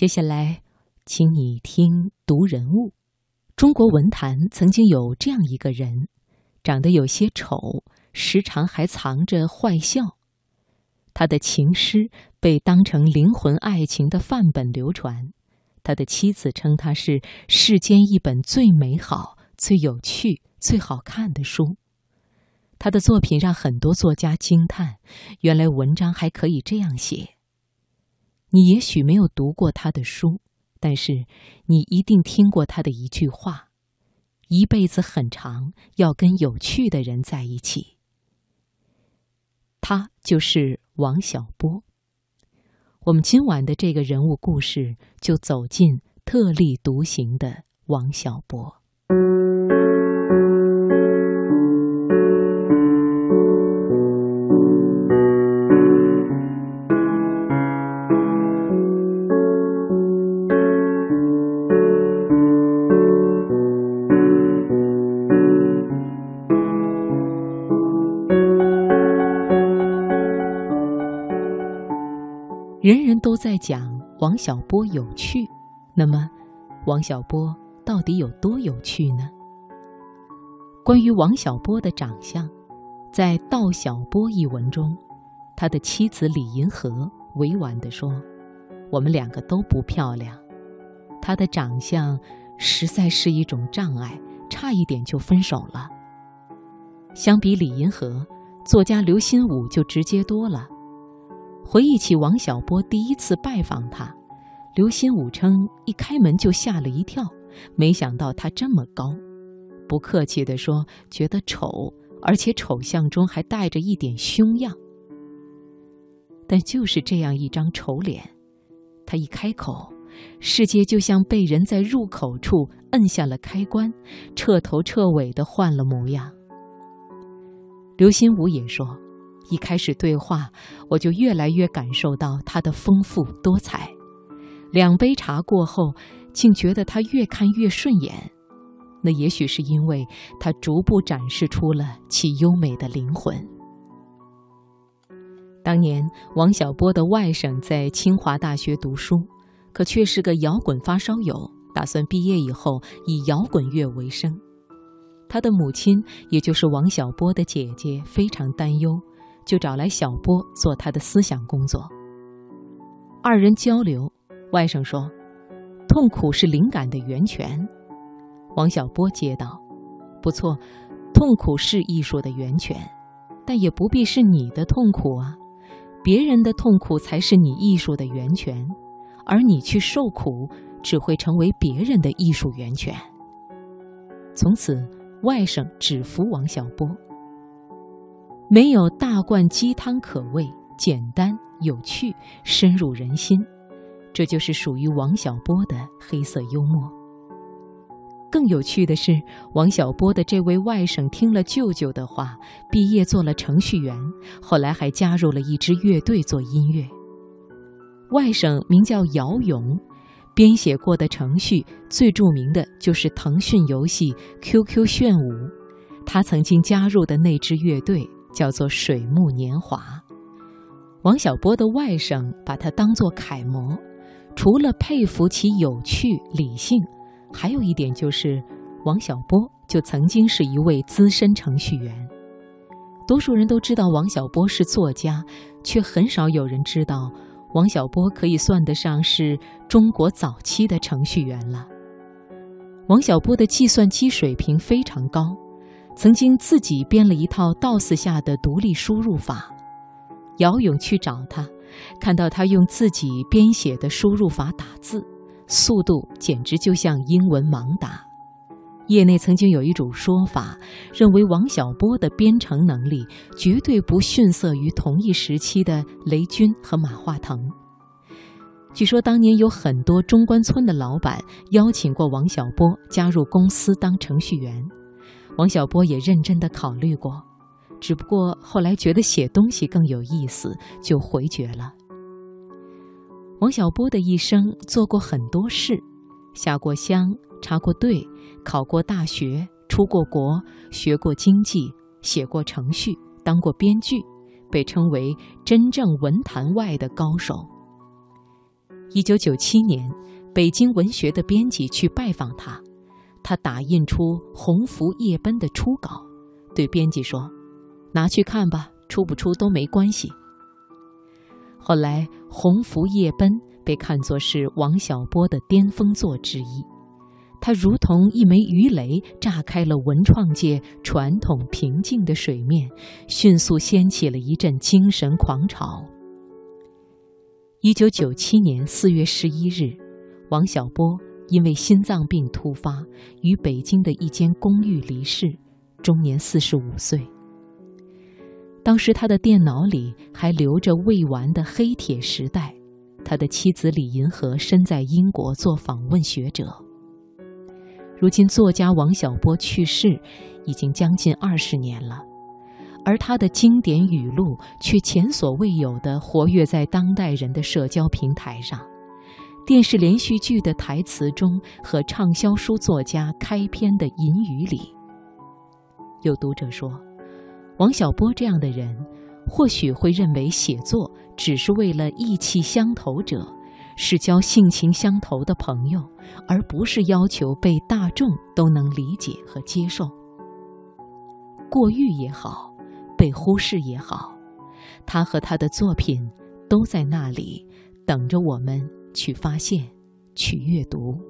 接下来，请你听读人物。中国文坛曾经有这样一个人，长得有些丑，时常还藏着坏笑。他的情诗被当成灵魂爱情的范本流传，他的妻子称他是世间一本最美好、最有趣、最好看的书。他的作品让很多作家惊叹：原来文章还可以这样写。你也许没有读过他的书，但是你一定听过他的一句话：“一辈子很长，要跟有趣的人在一起。”他就是王小波。我们今晚的这个人物故事，就走进特立独行的王小波。都在讲王小波有趣，那么王小波到底有多有趣呢？关于王小波的长相，在《道小波》一文中，他的妻子李银河委婉地说：“我们两个都不漂亮，他的长相实在是一种障碍，差一点就分手了。”相比李银河，作家刘心武就直接多了。回忆起王小波第一次拜访他，刘心武称一开门就吓了一跳，没想到他这么高，不客气地说觉得丑，而且丑相中还带着一点凶样。但就是这样一张丑脸，他一开口，世界就像被人在入口处摁下了开关，彻头彻尾的换了模样。刘心武也说。一开始对话，我就越来越感受到他的丰富多彩。两杯茶过后，竟觉得他越看越顺眼。那也许是因为他逐步展示出了其优美的灵魂。当年王小波的外甥在清华大学读书，可却是个摇滚发烧友，打算毕业以后以摇滚乐为生。他的母亲，也就是王小波的姐姐，非常担忧。就找来小波做他的思想工作。二人交流，外甥说：“痛苦是灵感的源泉。”王小波接道：“不错，痛苦是艺术的源泉，但也不必是你的痛苦啊，别人的痛苦才是你艺术的源泉，而你去受苦，只会成为别人的艺术源泉。”从此，外甥只服王小波。没有大罐鸡汤可喂，简单有趣，深入人心，这就是属于王小波的黑色幽默。更有趣的是，王小波的这位外甥听了舅舅的话，毕业做了程序员，后来还加入了一支乐队做音乐。外甥名叫姚勇，编写过的程序最著名的就是腾讯游戏 QQ 炫舞，他曾经加入的那支乐队。叫做水木年华，王小波的外甥把他当作楷模，除了佩服其有趣理性，还有一点就是，王小波就曾经是一位资深程序员。多数人都知道王小波是作家，却很少有人知道，王小波可以算得上是中国早期的程序员了。王小波的计算机水平非常高。曾经自己编了一套 DOS 下的独立输入法，姚勇去找他，看到他用自己编写的输入法打字，速度简直就像英文盲打。业内曾经有一种说法，认为王小波的编程能力绝对不逊色于同一时期的雷军和马化腾。据说当年有很多中关村的老板邀请过王小波加入公司当程序员。王小波也认真地考虑过，只不过后来觉得写东西更有意思，就回绝了。王小波的一生做过很多事，下过乡，插过队，考过大学，出过国，学过经济，写过程序，当过编剧，被称为真正文坛外的高手。一九九七年，北京文学的编辑去拜访他，他打印出《鸿福夜奔》的初稿，对编辑说：“拿去看吧，出不出都没关系。”后来，《鸿福夜奔》被看作是王小波的巅峰作之一，它如同一枚鱼雷，炸开了文创界传统平静的水面，迅速掀起了一阵精神狂潮。一九九七年四月十一日，王小波因为心脏病突发，于北京的一间公寓离世，终年四十五岁。当时他的电脑里还留着未完的黑铁时代，他的妻子李银河身在英国做访问学者。如今作家王小波去世，已经将近二十年了。而他的经典语录却前所未有的活跃在当代人的社交平台上，电视连续剧的台词中和畅销书作家开篇的引语里。有读者说，王小波这样的人，或许会认为写作只是为了意气相投者，是交性情相投的朋友，而不是要求被大众都能理解和接受。过誉也好。被忽视也好，他和他的作品都在那里等着我们去发现、去阅读。